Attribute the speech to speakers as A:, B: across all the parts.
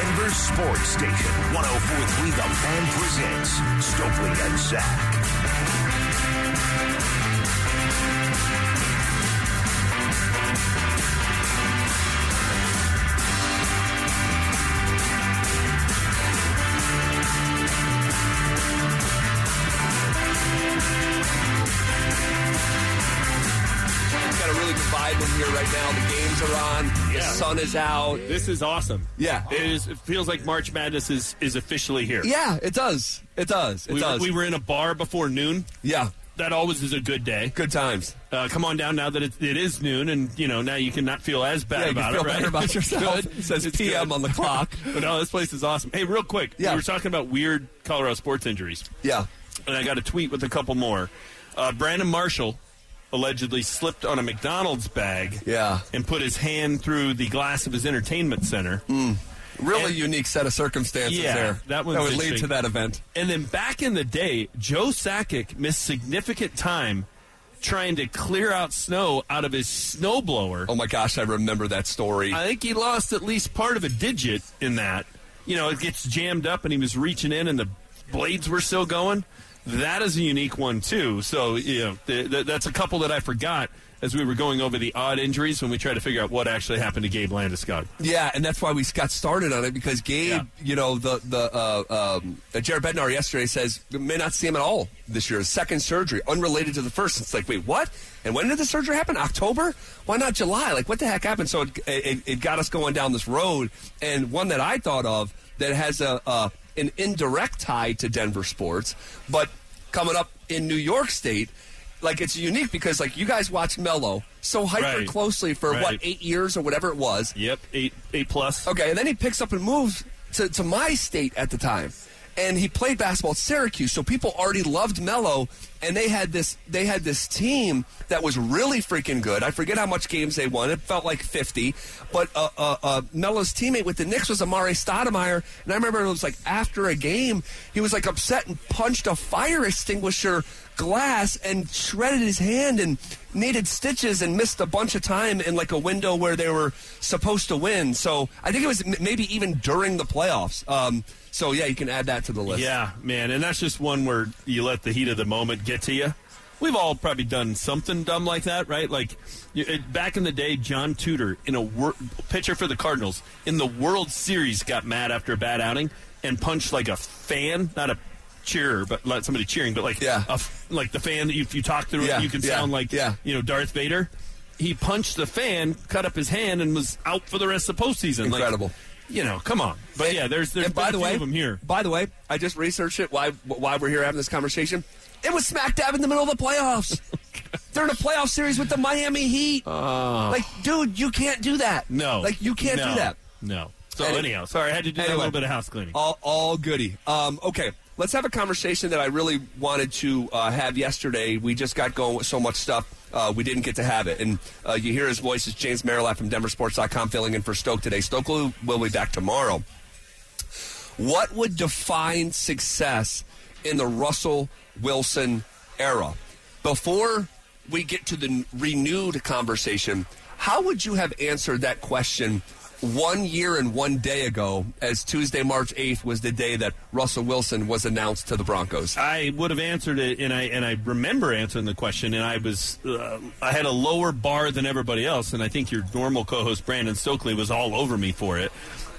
A: Denver Sports Station. 1043 The Fan presents Stokley and Zach.
B: Got a really good vibe in here right now. The are on. The
C: Yeah.
B: sun is out.
C: This is awesome.
B: Yeah.
C: It is it feels like March Madness is is officially here.
B: Yeah, it does. It does. It
C: we,
B: does.
C: we were in a bar before noon.
B: yeah,
C: That always is a good day.
B: good times.
C: Uh, come on down now that it, it is noon, and you know now you can not feel as bad
B: Yeah, you
C: about
B: feel
C: it. right?
B: better about yourself. It says
C: It's
B: PM
C: good.
B: on the clock.
C: but no, this place is awesome. Hey, real quick,
B: Yeah.
C: we were talking about weird Colorado sports injuries,
B: Yeah.
C: and I got a tweet with a couple more. Uh, Brandon Marshall allegedly slipped on a McDonald's bag.
B: Yeah.
C: And put his hand through the glass of his entertainment center. Hmm.
B: Really
C: And-
B: unique set of circumstances
C: Yeah,
B: there.
C: that one's
B: would lead to that event.
C: And then back in the day, Joe Sakic missed significant time trying to clear out snow out of his snowblower.
B: Oh my gosh, I remember that story.
C: I think he lost at least part of a digit in that. You know, it gets jammed up and he was reaching in and the blades were still going. That is a unique one, too. So, you know, th- th- that's a couple that I forgot as we were going over the odd injuries when we tried to figure out what actually happened to Gabe Landeskog.
B: Yeah, and that's why we got started on it because Gabe,
C: Yeah.
B: you know, the the uh, um, uh, Jared Bednar yesterday says may not see him at all this year. Second surgery, unrelated to the first. It's like, wait, what? And when did the surgery happen? October? Why not July? Like, what the heck happened? So it, it, it got us going down this road, and one that I thought of that has a uh, an indirect tie to Denver sports, but coming up in New York State. Like it's unique because like you guys watch Melo so hyper
C: Right.
B: closely for what eight years or whatever it was,
C: Yep, eight eight plus.
B: Okay, and then he picks up and moves to, to my state at the time. And he played basketball at Syracuse, so people already loved Melo, and they had this they had this team that was really freaking good. I forget how much games they won; it felt like fifty. But uh, uh, uh, Melo's teammate with the Knicks was Amar'e Stoudemire, and I remember it was like after a game, he was like upset and punched a fire extinguisher glass and shredded his hand and needed stitches and missed a bunch of time in like a window where they were supposed to win. So I think it was maybe even during the playoffs. Um, so yeah, you can add that to the list.
C: Yeah, man, and that's just one where you let the heat of the moment get to you. We've all probably done something dumb like that, right? Like it, back in the day, John Tudor, in a wor- pitcher for the Cardinals in the World Series, got mad after a bad outing and punched like a fan, not a cheerer, but like somebody cheering, but like
B: Yeah.
C: a f- like the fan that you, if you talk through
B: Yeah,
C: it, you can
B: yeah,
C: sound like
B: yeah.
C: you know Darth Vader. He punched the fan, cut up his hand, and was out for the rest of the postseason. Like,
B: Incredible.
C: You know, come on. But yeah, there's there's
B: and by
C: a
B: the
C: few
B: way,
C: of them here.
B: By the way, I just researched it. Why why we're here having this conversation? It was smack dab in the middle of the playoffs. They're in a playoff series with the Miami Heat. like, dude, you can't do that.
C: Oh. No.
B: like you can't
C: No.
B: do that.
C: No. So
B: Any-
C: anyhow, sorry, I had to do
B: Anyway.
C: little bit of house cleaning.
B: All, all goody. Um, okay, let's have a conversation that I really wanted to uh, have yesterday. We just got going with so much stuff. Uh, we didn't get to have it. And uh, you hear his voice. It's James Merilatt from DenverSports.com filling in for Stoke today. Stoke will be back tomorrow. What would define success in the Russell Wilson era? Before we get to the renewed conversation, how would you have answered that question one year and one day ago, as Tuesday, March 8th was the day that Russell Wilson was announced to the Broncos?
C: I would have answered it, and I and I remember answering the question, and I was uh, I had a lower bar than everybody else, and I think your normal co-host Brandon Stokley was all over me for it,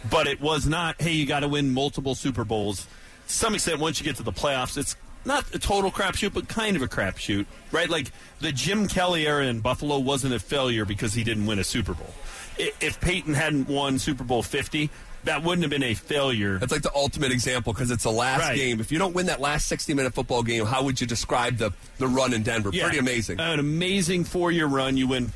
C: but it was not. Hey, you got to win multiple Super Bowls. To some extent, once you get to the playoffs, it's not a total crapshoot, but kind of a crapshoot, right? Like the Jim Kelly era in Buffalo wasn't a failure because he didn't win a Super Bowl. If Peyton hadn't won Super Bowl fifty, that wouldn't have been a failure.
B: That's like the ultimate example because it's the last
C: Right.
B: game. If you don't win that last 60 minute football game, how would you describe the, the run in Denver?
C: Yeah.
B: Pretty amazing.
C: An amazing four year run. You win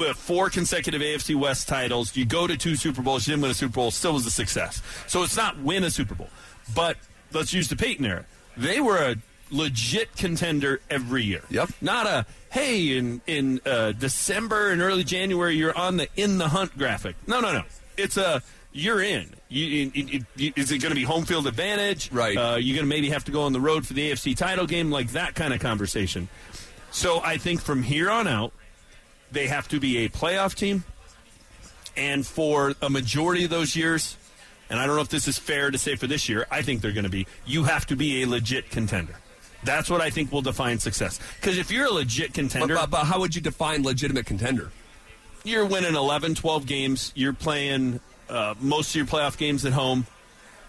C: uh, four consecutive AFC West titles. You go to two Super Bowls. You didn't win a Super Bowl. Still was a success. So it's not win a Super Bowl. But let's use the Peyton era. They were a legit contender every year.
B: Yep.
C: Not a hey in in uh, December and early January you're on the in the hunt graphic. No, no, no. It's a you're in. You, you- you- is it going to be home field advantage?
B: Right.
C: Uh, you're going to maybe have to go on the road for the AFC title game, like that kind of conversation. So I think from here on out, they have to be a playoff team. And for a majority of those years, and I don't know if this is fair to say for this year, I think they're going to be, you have to be a legit contender. That's what I think will define success. Because if you're a legit contender,
B: but, but how would you define legitimate contender?
C: you're winning 11, 12 games. You're playing uh, most of your playoff games at home.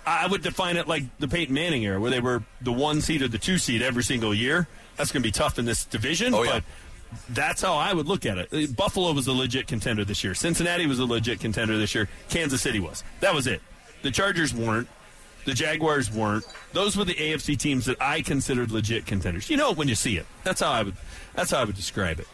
C: I would define it like the Peyton Manning era, where they were the one seed or the two seed every single year. That's going to be tough in this division,
B: Oh, yeah.
C: but that's how I would look at it. Uh, Buffalo was a legit contender this year. Cincinnati was a legit contender this year. Kansas City was. That was it. The Chargers weren't. The Jaguars weren't. Those were the AFC teams that I considered legit contenders. You know when you see it. That's how I would. That's how I would describe it.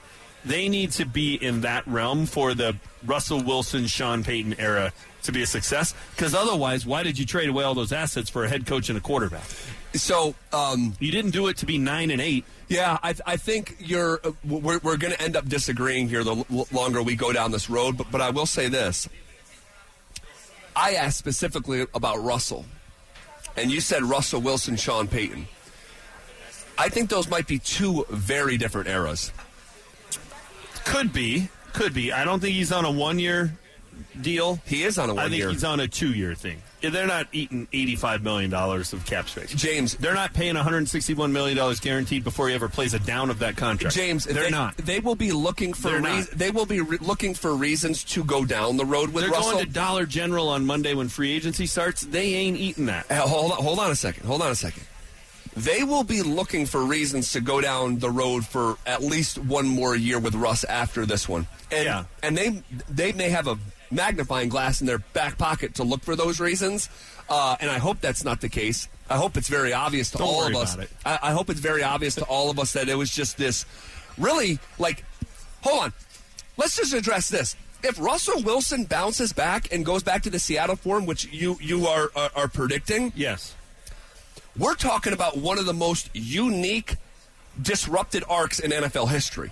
C: They need to be in that realm for the Russell Wilson, Sean Payton era to be a success. Because otherwise, why did you trade away all those assets for a head coach and a quarterback?
B: So, um,
C: You didn't do it to be nine and eight.
B: yeah, I, I think you're. Uh, we're we're going to end up disagreeing here the l- longer we go down this road. But but I will say this. I asked specifically about Russell, and you said Russell Wilson, Sean Payton. I think those might be two very different eras.
C: Could be, could be. I don't think he's on a one year deal.
B: He is on a one year.
C: I think
B: year.
C: he's on a two year thing. They're not eating eighty-five million dollars of cap space.
B: James,
C: They're not paying one hundred sixty-one million dollars guaranteed before he ever plays a down of that contract.
B: James,
C: they're
B: they,
C: not.
B: They will be looking for
C: not.
B: they will be re- looking for reasons to go down the road with
C: They're
B: Russell.
C: going to Dollar General on Monday when free agency starts. They ain't eating that.
B: Uh, hold on, hold on a second. Hold on a second. They will be looking for reasons to go down the road for at least one more year with Russ after this one. And,
C: Yeah.
B: and they they may have a magnifying glass in their back pocket to look for those reasons. Uh, and I hope that's not the case. I hope it's very obvious to
C: Don't
B: all of us. I, I hope it's very obvious to all of us that it was just this really like hold on. Let's just address this. If Russell Wilson bounces back and goes back to the Seattle form, which you you are are, are predicting,
C: Yes.
B: we're talking about one of the most unique, disrupted arcs in NFL history.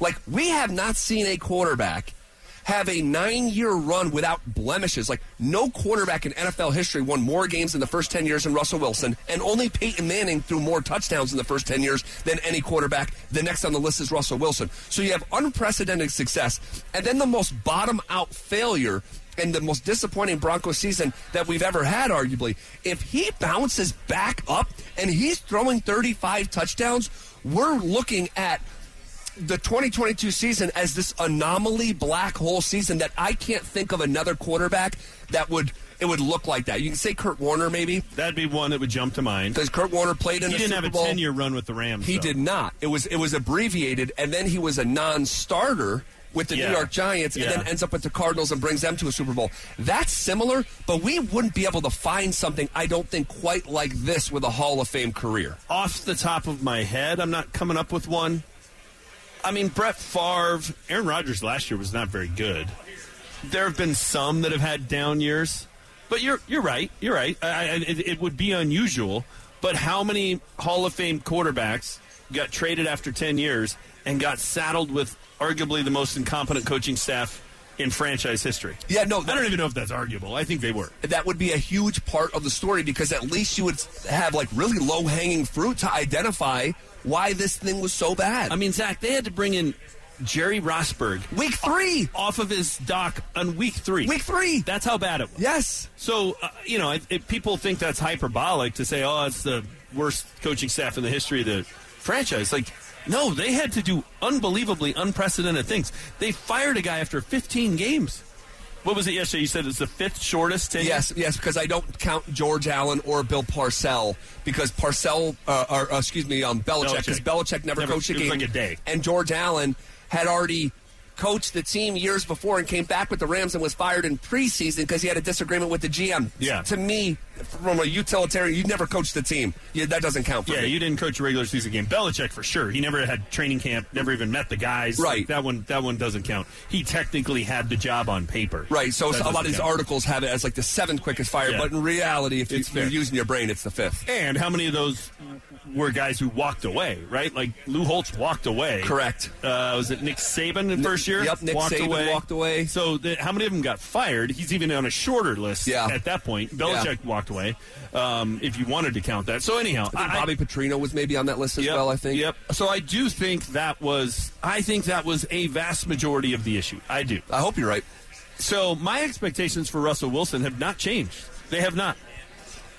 B: Like, we have not seen a quarterback have a nine year run without blemishes. Like, no quarterback in NFL history won more games in the first 10 years than Russell Wilson, and only Peyton Manning threw more touchdowns in the first 10 years than any quarterback. The next on the list is Russell Wilson. So you have unprecedented success, and then the most bottom out failure and the most disappointing Broncos season that we've ever had, arguably. If he bounces back up and he's throwing 35 touchdowns, we're looking at the 2022 season as this anomaly black hole season that I can't think of another quarterback that would it would look like that. You can say Kurt Warner maybe
C: That'd be one that would jump to mind.
B: because Kurt Warner played in
C: He
B: a
C: didn't
B: Super
C: have a
B: Bowl.
C: ten-year run with the Rams.
B: He
C: though.
B: did not. It was it was abbreviated, and then he was a non-starter with the
C: Yeah.
B: New York Giants, and
C: Yeah.
B: then ends up with the Cardinals and brings them to a Super Bowl. That's similar, but we wouldn't be able to find something I don't think quite like this with a Hall of Fame career.
C: Off the top of my head, I'm not coming up with one. I mean, Brett Favre, Aaron Rodgers last year was not very good. There have been some that have had down years, but you're you're right. You're right. I, I, it, it would be unusual, but how many Hall of Fame quarterbacks got traded after ten years and got saddled with arguably the most incompetent coaching staff in franchise history?
B: Yeah, no,
C: I don't even know if that's arguable. I think they were.
B: that would be a huge part of the story because at least you would have like really low hanging fruit to identify why this thing was so bad.
C: I mean, Zach, they had to bring in Jerry Rosburg
B: week three,
C: off of his dock on week three.
B: week three.
C: That's how bad it was.
B: yes,
C: So, uh, you know, if, if people think that's hyperbolic to say, oh, it's the worst coaching staff in the history of the franchise, like, no, they had to do unbelievably unprecedented things. They fired a guy after 15 games. What was it yesterday? You said it's the fifth shortest tenure?
B: yes, yes. Because I don't count George Allen or Bill Parcell because Parcell, uh, or uh, excuse me, um, Belichick, because
C: Belichick.
B: Belichick never,
C: Never-
B: coached a game.
C: like a day.
B: and George Allen had already coached the team years before and came back with the Rams and was fired in preseason because he had a disagreement with the GM.
C: Yeah.
B: To me, from a utilitarian, you never coached the team. Yeah, that doesn't count for
C: Yeah,
B: me.
C: you didn't coach a regular season game. Belichick for sure. He never had training camp. Never even met the guys.
B: Right.
C: That one. That one doesn't count. He technically had the job on paper.
B: Right, so
C: That
B: a lot of these
C: count.
B: articles have it as like the seventh quickest fire,
C: Yeah.
B: but in reality, if you,
C: It's
B: you're using your brain, it's the fifth.
C: And how many of those were guys who walked away? Right, like Lou Holtz walked away.
B: Correct.
C: Uh, was it Nick Saban in first year?
B: yep, Nick
C: walked
B: Saban
C: away.
B: walked away.
C: So the, how many of them got fired? He's even on a shorter list.
B: Yeah.
C: At that point, Belichick
B: Yeah.
C: walked away. Um, if you wanted to count that. So anyhow,
B: I
C: I-
B: Bobby Petrino was maybe on that list as
C: Yep,
B: well. I think.
C: Yep. So I do think that was. I think that was a vast majority of the issue. I do.
B: I hope you're right.
C: So my expectations for Russell Wilson have not changed. They have not.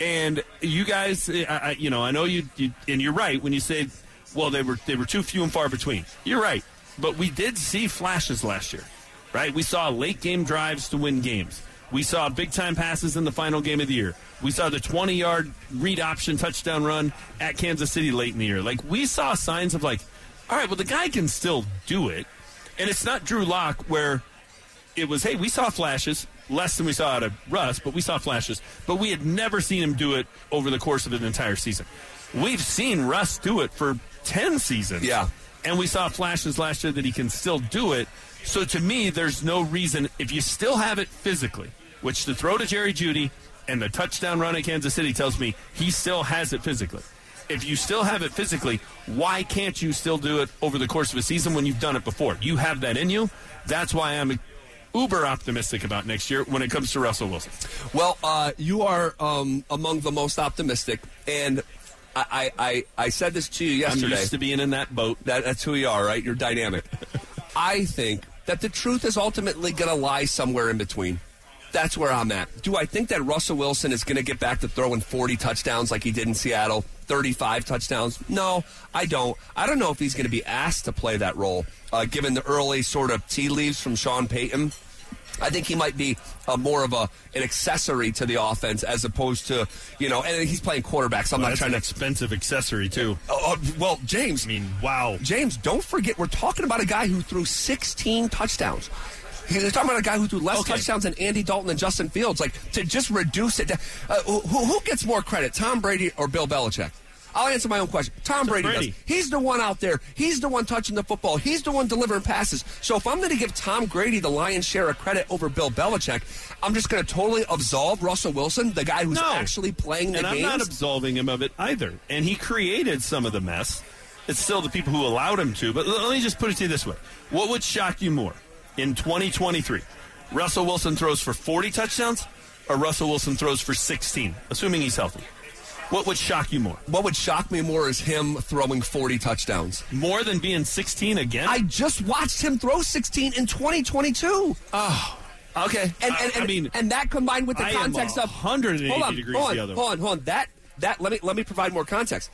C: And you guys, I, I, you know, I know you, you, and you're right when you say, well, they were they were too few and far between. You're right, but we did see flashes last year, right? We saw late game drives to win games. We saw big time passes in the final game of the year. We saw the 20 yard read option touchdown run at Kansas City late in the year. Like we saw signs of like, all right, well the guy can still do it, and it's not Drew Lock where it was, hey, we saw flashes, less than we saw out of Russ, but we saw flashes. But we had never seen him do it over the course of an entire season. We've seen Russ do it for 10 seasons.
B: Yeah.
C: And we saw flashes last year that he can still do it. So to me, there's no reason, if you still have it physically, which the throw to Jerry Jeudy and the touchdown run at Kansas City tells me he still has it physically. If you still have it physically, why can't you still do it over the course of a season when you've done it before? You have that in you. That's why I'm uber optimistic about next year when it comes to Russell Wilson.
B: Well, uh, you are um, among the most optimistic, and I, I, I said this to you yesterday.
C: I'm used to being in that boat.
B: That, that's who you are, right? You're dynamic. I think that the truth is ultimately going to lie somewhere in between. That's where I'm at. Do I think that Russell Wilson is going to get back to throwing 40 touchdowns like he did in Seattle, 35 touchdowns? No, I don't. I don't know if he's going to be asked to play that role, uh, given the early sort of tea leaves from Sean Payton. I think he might be uh, more of a an accessory to the offense as opposed to you know, and he's playing quarterback. So I'm
C: well,
B: not trying
C: an
B: to
C: expensive accessory too.
B: Uh, well, James.
C: I mean, wow.
B: James, don't forget we're talking about a guy who threw 16 touchdowns. He's talking about a guy who threw less
C: Okay.
B: touchdowns than Andy Dalton and Justin Fields. Like to just reduce it. To, uh, who, who gets more credit, Tom Brady or Bill Belichick? I'll answer my own question. Tom Brady,
C: Brady.
B: does. He's the one out there. He's the one touching the football. He's the one delivering passes. So if I'm going to give Tom Brady the lion's share of credit over Bill Belichick, I'm just going to totally absolve Russell Wilson, the guy who's
C: No.
B: actually playing the
C: and I'm
B: games.
C: not absolving him of it either. And he created some of the mess. It's still the people who allowed him to. But let me just put it to you this way: What would shock you more in 2023? Russell Wilson throws for 40 touchdowns, or Russell Wilson throws for 16, assuming he's healthy. What would shock you more?
B: what would shock me more is him throwing 40 touchdowns.
C: More than being 16 again?
B: I just watched him throw 16 in 2022. Oh.
C: okay.
B: And,
C: I-
B: and, and,
C: I mean,
B: and that combined with the
C: I
B: context of
C: 180
B: hold on,
C: degrees
B: hold on,
C: the other
B: hold on, hold on. That that let me let me provide more context.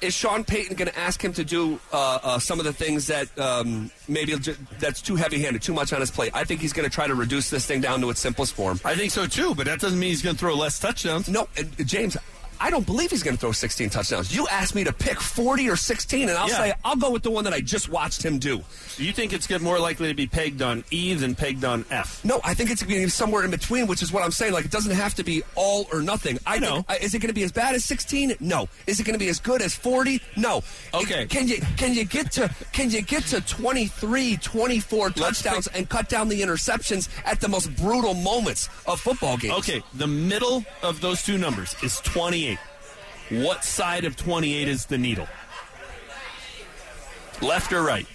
B: Is Sean Payton going to ask him to do uh, uh, some of the things that um, maybe that's too heavy-handed, too much on his plate? I think he's going to try to reduce this thing down to its simplest form.
C: I think so too, but that doesn't mean he's going to throw less touchdowns.
B: No, James, I don't believe he's going to throw 16 touchdowns. You asked me to pick 40 or 16, and I'll
C: Yeah.
B: say I'll go with the one that I just watched him do.
C: You think it's more likely to be pegged on E than pegged on F?
B: No, I think it's going to be somewhere in between, which is what I'm saying. Like, it doesn't have to be all or nothing. I,
C: know.
B: Think, uh, is it going to be as bad as 16? No. Is it going to be as good as 40? No.
C: Okay.
B: It- can you can you get to can you get to 23, 24 touchdowns and cut down the interceptions at the most brutal moments of football games?
C: Okay, the middle of those two numbers is 28. What side of 28 is the needle? Left or right?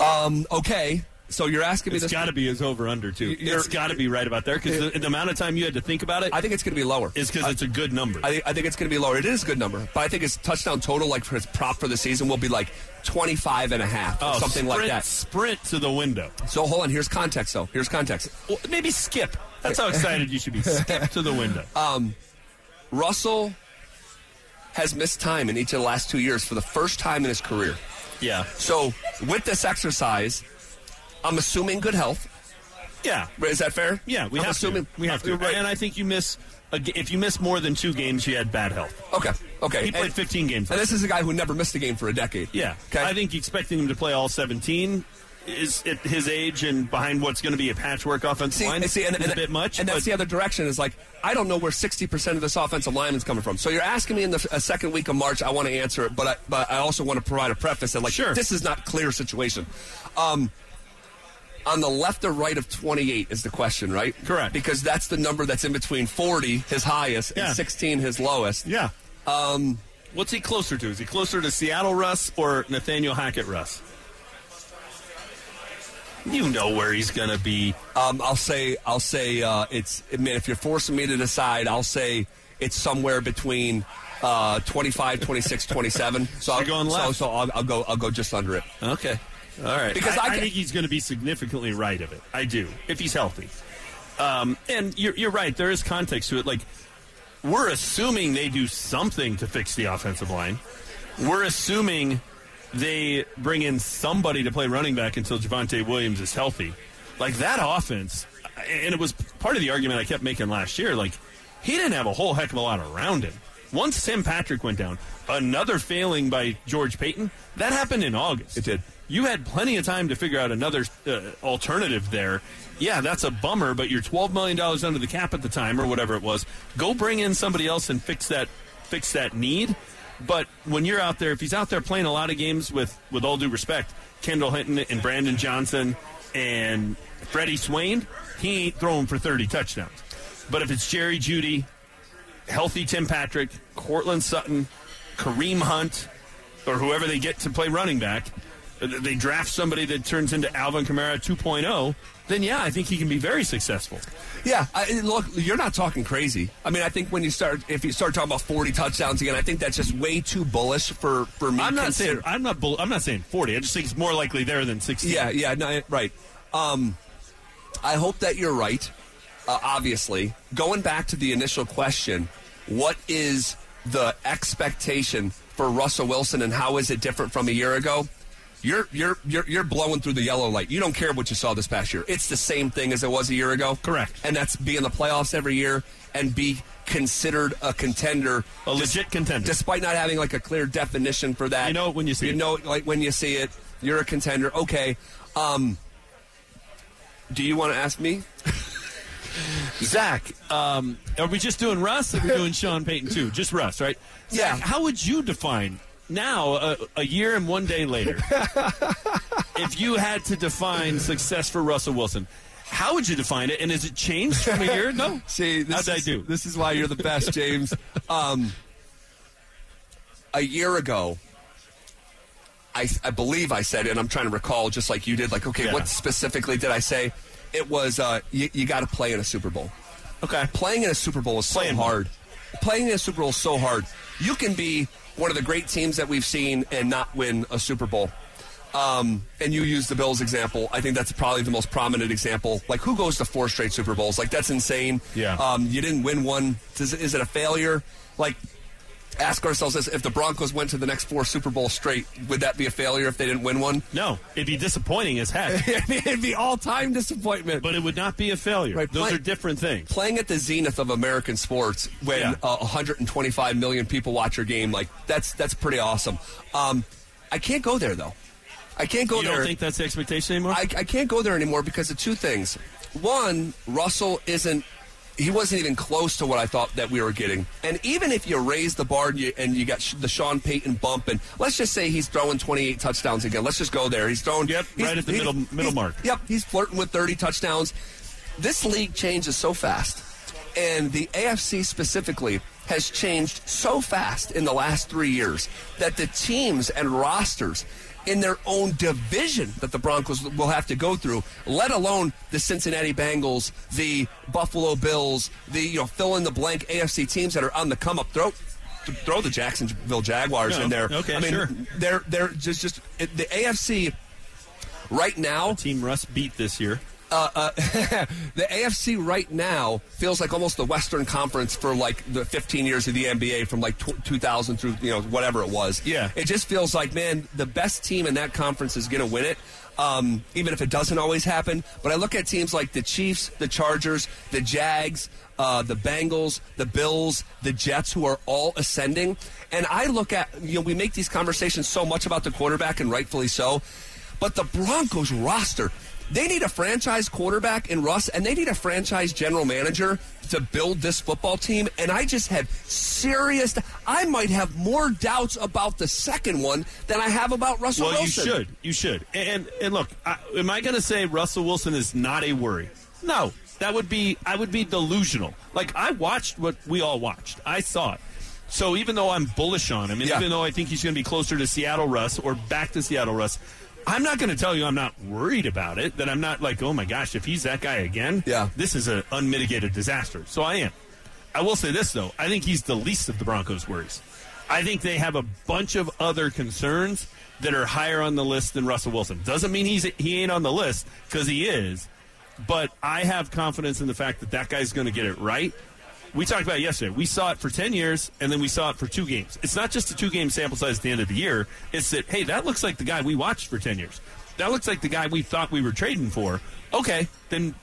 B: Um. Okay. So you're asking me
C: It's
B: this.
C: got to be his over under too.
B: You're-
C: It's got to be right about there because the, the amount of time you had to think about it
B: I think it's going to be lower.
C: is because it's a good number.
B: I think, I think it's going to be lower. It is a good number, but I think his touchdown total, like for his prop for the season, will be like 25 and a half, or
C: oh,
B: something
C: sprint,
B: like that.
C: Sprint to the window.
B: So hold on. Here's context, though. Here's context.
C: Well, maybe skip. That's how excited you should be. Skip to the window.
B: Russell has missed time in each of the last two years for the first time in his career.
C: yeah,
B: So with this exercise, I'm assuming good health.
C: yeah,
B: Is that fair?
C: yeah. We
B: I'm
C: have
B: assuming,
C: to. We have to.
B: Right.
C: And I think you miss. If you miss more than two games, you had bad health.
B: Okay. Okay.
C: He played
B: and,
C: 15 games.
B: and this is a guy who never missed a game for a decade.
C: Yeah,
B: Okay.
C: I think expecting him to play all 17 is at his age and behind what's going to be a patchwork offensive
B: See,
C: line
B: see, and, and-
C: a bit much.
B: And that's the other direction is like, I don't know where 60% of this offensive line is coming from. So you're asking me in the uh, second week of March, I want to answer it, but I, but I also want to provide a preface that, like,
C: Sure.
B: this is not clear situation. Um, on the left or right of 28 is the question, right?
C: Correct.
B: Because that's the number that's in between 40, his highest,
C: Yeah.
B: and 16, his lowest.
C: yeah.
B: Um,
C: What's he closer to? Is he closer to Seattle Russ or Nathaniel Hackett Russ? You know where he's going to be.
B: um, I'll say, I'll say, uh, it's, I mean, if you're forcing me to decide, I'll say it's somewhere between uh, 25, 26, 27. So, I'll,
C: going
B: so,
C: left.
B: so I'll, I'll go, I'll go just under it.
C: Okay. All right.
B: Because
C: I,
B: I
C: I think he's going to be significantly right of it. I do, if he's healthy. Um, and you're, you're right. There is context to it. Like, we're assuming they do something to fix the offensive line. We're assuming they bring in somebody to play running back until Javonte Williams is healthy. Like, that offense, and it was part of the argument I kept making last year. Like, he didn't have a whole heck of a lot around him. Once Tim Patrick went down, another failing by George Paton, that happened in August.
B: It did.
C: You had plenty of time to figure out another uh, alternative there. Yeah, that's a bummer, but you're $12 million under the cap at the time or whatever it was. Go bring in somebody else and fix that fix that need. But when you're out there, if he's out there playing a lot of games with, with all due respect, Kendall Hinton and Brandon Johnson and Freddie Swain, he ain't throwing for 30 touchdowns. But if it's Jerry Jeudy, healthy Tim Patrick, Courtland Sutton, Kareem Hunt, or whoever they get to play running back, they draft somebody that turns into Alvin Kamara 2.0, then yeah, I think he can be very successful.
B: Yeah, I, look, you're not talking crazy. I mean, I think when you start, if you start talking about 40 touchdowns again, I think that's just way too bullish for for me.
C: I'm not
B: consider-
C: saying I'm not bull, I'm not saying 40. I just think it's more likely there than 60.
B: Yeah, yeah, no, right. Um, I hope that you're right. Uh, obviously, going back to the initial question, what is the expectation for Russell Wilson, and how is it different from a year ago? You're you're you're you're blowing through the yellow light. You don't care what you saw this past year. It's the same thing as it was a year ago.
C: Correct.
B: And that's be in the playoffs every year and be considered a contender,
C: A legit contender.
B: despite not having like a clear definition for that.
C: You know it when you see
B: you
C: it.
B: You know it like when you see it. You're a contender. Okay. Um, do you want to ask me?
C: Zach, um, are we just doing Russ? Or are we doing Sean Payton too? Just Russ, right?
B: Yeah.
C: Zach, how would you define now, a, a year and one day later, if you had to define success for Russell Wilson? How would you define it? And has it changed from a year ago?
B: See, this
C: How'd I
B: is,
C: do?
B: This is why you're the best, James. um, a year ago, I, I believe I said, and I'm trying to recall, just like you did. Like, okay,
C: Yeah.
B: what specifically did I say? It was uh, you, you got to play in a Super Bowl.
C: Okay.
B: Playing in a Super Bowl is so
C: Playing
B: hard. Playing in a Super Bowl is so hard. You can be one of the great teams that we've seen and not win a Super Bowl. Um, and you use the Bills example. I think that's probably the most prominent example. Like, who goes to four straight Super Bowls? Like, that's insane.
C: Yeah.
B: Um, you didn't win one. Is, is it a failure? Like, ask ourselves this: If the Broncos went to the next four Super Bowls straight, would that be a failure if they didn't win one?
C: No, it'd be disappointing as heck,
B: It'd be all-time disappointment.
C: but it would not be a failure.
B: Right,
C: Those
B: play-
C: are different things.
B: playing at the zenith of American sports when
C: Yeah.
B: uh, 125 million people watch your game, like that's that's pretty awesome. Um, I can't go there though. I can't go
C: You
B: there.
C: don't think that's the expectation anymore?
B: I, I can't go there anymore because of two things. One, Russell isn't. He wasn't even close to what I thought that we were getting. And even if you raise the bar and you, and you got sh- the Sean Payton bump, and let's just say he's throwing 28 touchdowns again. Let's just go there. He's throwing.
C: Yep,
B: he's-
C: right at the middle- middle mark.
B: Yep, he's flirting with 30 touchdowns. This league changes so fast, and the AFC specifically has changed so fast in the last three years that the teams and rosters in their own division that the Broncos will have to go through, let alone the Cincinnati Bengals, the Buffalo Bills, the you know fill in the blank AFC teams that are on the come up. Throw throw the Jacksonville Jaguars
C: No,
B: in there.
C: okay,
B: I mean,
C: sure.
B: they're they're just just the AFC right now
C: Team Russ beat this year.
B: the AFC right now feels like almost the Western Conference for like the 15 years of the NBA from like tw 2000 through you know whatever it was.
C: Yeah.
B: it just feels like man, the best team in that conference is going to win it. Um, even if it doesn't always happen, but I look at teams like the Chiefs, the Chargers, the Jags, uh, the Bengals, the Bills, the Jets, who are all ascending, and I look at you know we make these conversations so much about the quarterback, and rightfully so, but the Broncos roster, they need a franchise quarterback in Russ, and they need a franchise general manager to build this football team. And I just have serious. I might have more doubts about the second one than I have about Russell
C: Well,
B: Wilson.
C: you should. You should. And and look, I, am I going to say Russell Wilson is not a worry? No, that would be I would be delusional. Like I watched what we all watched. I saw it. So even though I'm bullish on him, and
B: Yeah.
C: even though I think he's going to be closer to Seattle Russ or back to Seattle Russ, I'm not going to tell you I'm not worried about it. That I'm not like, oh my gosh, if he's that guy again,
B: Yeah.
C: this is an unmitigated disaster. So I am. I will say this though, I think he's the least of the Broncos' worries. I think they have a bunch of other concerns that are higher on the list than Russell Wilson. Doesn't mean he's he ain't on the list because he is, but I have confidence in the fact that that guy's going to get it right. We talked about it yesterday. We saw it for 10 years, and then we saw it for two games. It's not just a two game sample size at the end of the year. It's that, hey, that looks like the guy we watched for 10 years. That looks like the guy we thought we were trading for. Okay, then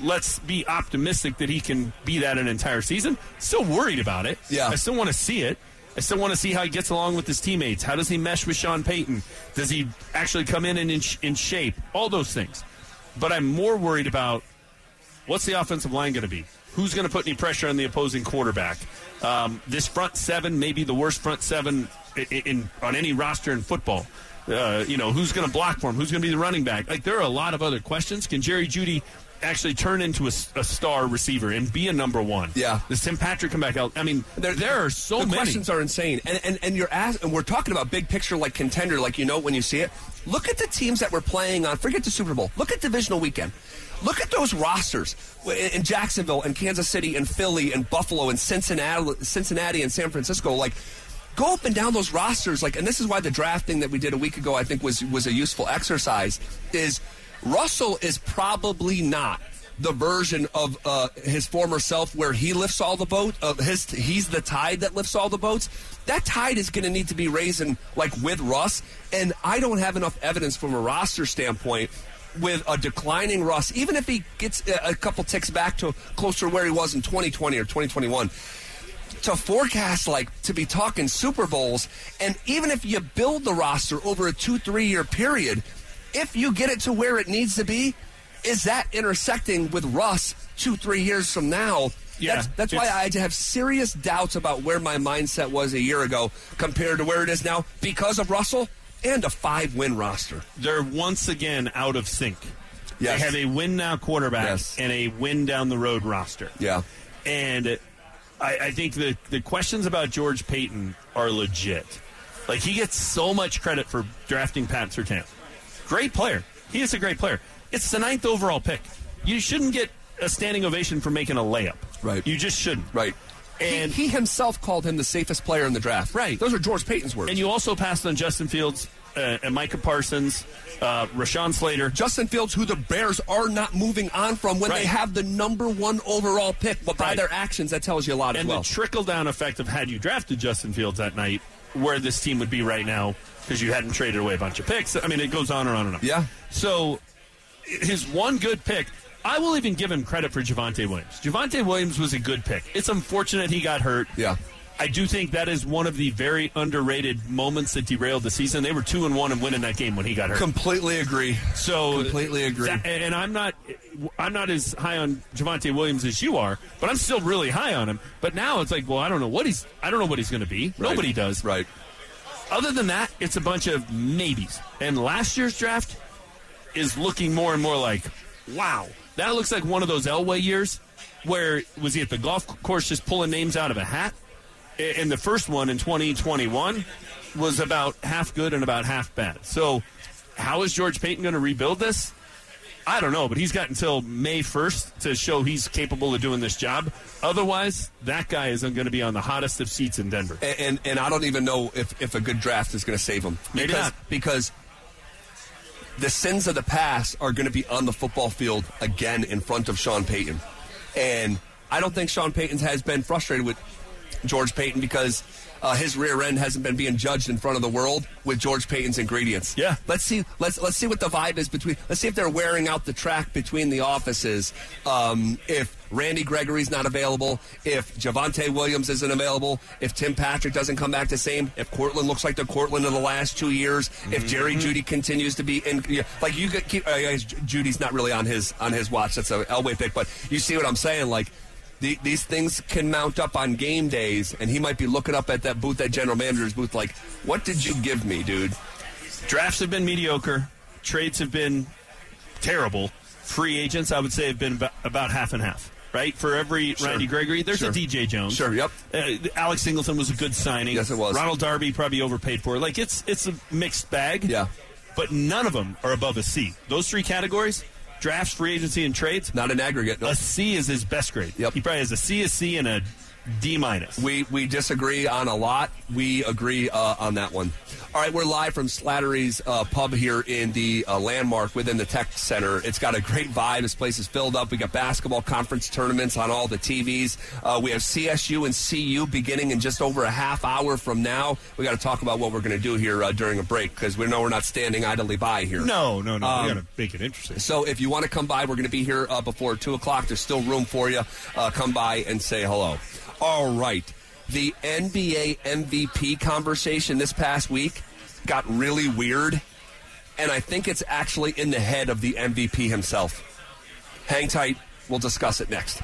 C: let's be optimistic that he can be that an entire season. Still worried about it.
B: Yeah.
C: I still want to see it. I still want to see how he gets along with his teammates. How does he mesh with Sean Payton? Does he actually come in and in, in shape? All those things. But I'm more worried about what's the offensive line going to be? Who's going to put any pressure on the opposing quarterback? Um, this front seven may be the worst front seven in, in on any roster in football. Uh, you know, who's going to block for him? Who's going to be the running back? Like, there are a lot of other questions. Can Jerry Jeudy actually turn into a, a star receiver and be a number one?
B: Yeah.
C: Does Tim Patrick come back out? I mean, there, there are so
B: the
C: many.
B: questions are insane, and and, and you're ask, and we're talking about big picture like contender, like you know when you see it. Look at the teams that we're playing on. Forget the Super Bowl. Look at divisional weekend. Look at those rosters in Jacksonville and Kansas City and Philly and Buffalo and Cincinnati, Cincinnati and San Francisco. Like go up and down those rosters like and this is why the draft thing that we did a week ago I think was was a useful exercise is Russell is probably not the version of uh, his former self where he lifts all the boat of his he's the tide that lifts all the boats that tide is going to need to be raising like with Russ and I don't have enough evidence from a roster standpoint with a declining Russ even if he gets a, couple ticks back to closer to where he was in 2020 or 2021 to forecast like to be talking Super Bowls, and even if you build the roster over a two three year period, if you get it to where it needs to be, is that intersecting with Russ two three years from now?
C: Yeah,
B: that's, that's why I have serious doubts about where my mindset was a year ago compared to where it is now because of Russell and a five win roster.
C: They're once again out of sync.
B: Yes.
C: They have a win now quarterback
B: Yes.
C: and a win down the road roster.
B: Yeah.
C: And I, I think the, the questions about George Paton are legit. Like, he gets so much credit for drafting Pat Surtain. Great player. He is a great player. It's the ninth overall pick. You shouldn't get a standing ovation for making a layup.
B: Right.
C: You just shouldn't.
B: Right.
C: And
B: he, he himself called him the safest player in the draft.
C: Right.
B: Those are George Paton's words.
C: And you also passed on Justin Fields uh, and Micah Parsons, uh, Rashawn Slater.
B: Justin Fields, who the Bears are not moving on from when
C: Right.
B: they have the number one overall pick, but by
C: Right.
B: their actions, that tells you a lot as
C: and the trickle down effect of had you drafted Justin Fields that night, where this team would be right now because you hadn't traded away a bunch of picks. I mean, it goes on and on and on.
B: Yeah.
C: So his one good pick. I will even give him credit for Javonte Williams. Javonte Williams was a good pick. It's unfortunate he got hurt.
B: Yeah.
C: I do think that is one of the very underrated moments that derailed the season. They were two and one and winning that game when he got hurt.
B: Completely agree.
C: So
B: Completely agree.
C: that- and I'm not, I'm not as high on Javonte Williams as you are, but I'm still really high on him. But now it's like, well, I don't know what he's, I don't know what he's going to be.
B: Right.
C: Nobody does.
B: Right.
C: Other than that, it's a bunch of maybes. And last year's draft is looking more and more like, wow, that looks like one of those Elway years where was he at the golf course just pulling names out of a hat? And the first one in 2021 was about half good and about half bad. So, how is George Paton going to rebuild this? I don't know, but he's got until May 1st to show he's capable of doing this job. Otherwise, that guy isn't going to be on the hottest of seats in Denver.
B: And, and and I don't even know if, if a good draft is going to save him.
C: Maybe
B: because,
C: not.
B: Because the sins of the past are going to be on the football field again in front of Sean Payton. And I don't think Sean Payton has been frustrated with George Paton because uh, his rear end hasn't been being judged in front of the world with George Paton's ingredients.
C: Yeah.
B: Let's see. Let's let's see what the vibe is between. Let's see if they're wearing out the track between the offices. Um, if Randy Gregory's not available, if Javonte Williams isn't available, if Tim Patrick doesn't come back the same, if Courtland looks like the Courtland of the last two years, if Jerry Jeudy continues to be in, like you could keep. Uh, Jeudy's not really on his on his watch. That's a Elway pick, but you see what I'm saying, like. The, these things can mount up on game days, and he might be looking up at that booth, that general manager's booth, like, "What did you give me, dude?"
C: Drafts have been mediocre. Trades have been terrible. Free agents, I would say, have been about, half and half. Right for every
B: Sure.
C: Randy Gregory, there's
B: Sure.
C: a DJ Jones.
B: Sure, yep.
C: Uh, Alex Singleton was a good signing.
B: Yes, it was.
C: Ronald Darby probably overpaid for. It. Like it's it's a mixed bag.
B: Yeah.
C: but none of them are above a C. Those three categories: drafts, free agency, and trades.
B: Not an aggregate. No.
C: A C is his best grade.
B: Yep.
C: He probably has a C, a C, and a D minus.
B: We we disagree on a lot. We agree uh, on that one. All right, we're live from Slattery's uh, Pub here in the uh, landmark within the Tech Center. It's got a great vibe. This place is filled up. We got basketball conference tournaments on all the TVs. Uh, we have CSU and CU beginning in just over a half hour from now. We got to talk about what we're going to do here uh, during a break because we know we're not standing idly by here.
C: No, no, no.
B: Um,
C: we got to make it interesting.
B: So if you want to come by, we're going to be here uh, before 2 o'clock. There's still room for you. Uh, come by and say hello. All right. The NBA MVP conversation this past week got really weird, and I think it's actually in the head of the MVP himself. Hang tight. We'll discuss it next.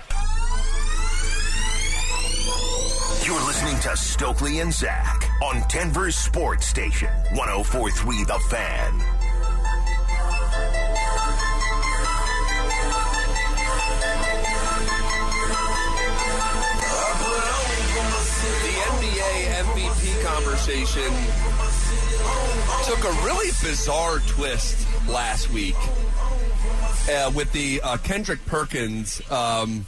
A: You're listening to Stokley and Zach on Denver's Sports Station, 1043 The Fan.
B: Conversation took a really bizarre twist last week uh, with the uh, Kendrick Perkins um,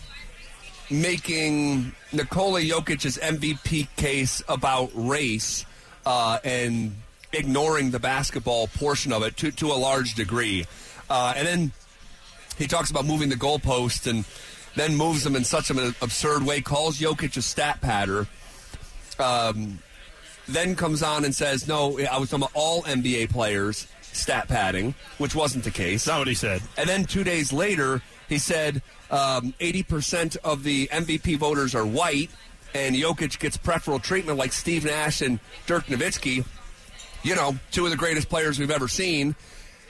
B: making Nikola Jokic's MVP case about race uh, and ignoring the basketball portion of it to, to a large degree. Uh, and then he talks about moving the goalpost and then moves them in such an absurd way, calls Jokic a stat patter. Um, then comes on and says, no, I was talking about all NBA players stat padding, which wasn't the case.
C: That's not what he said.
B: And then two days later, he said um, 80% of the MVP voters are white, and Jokic gets preferential treatment like Steve Nash and Dirk Nowitzki, you know, two of the greatest players we've ever seen.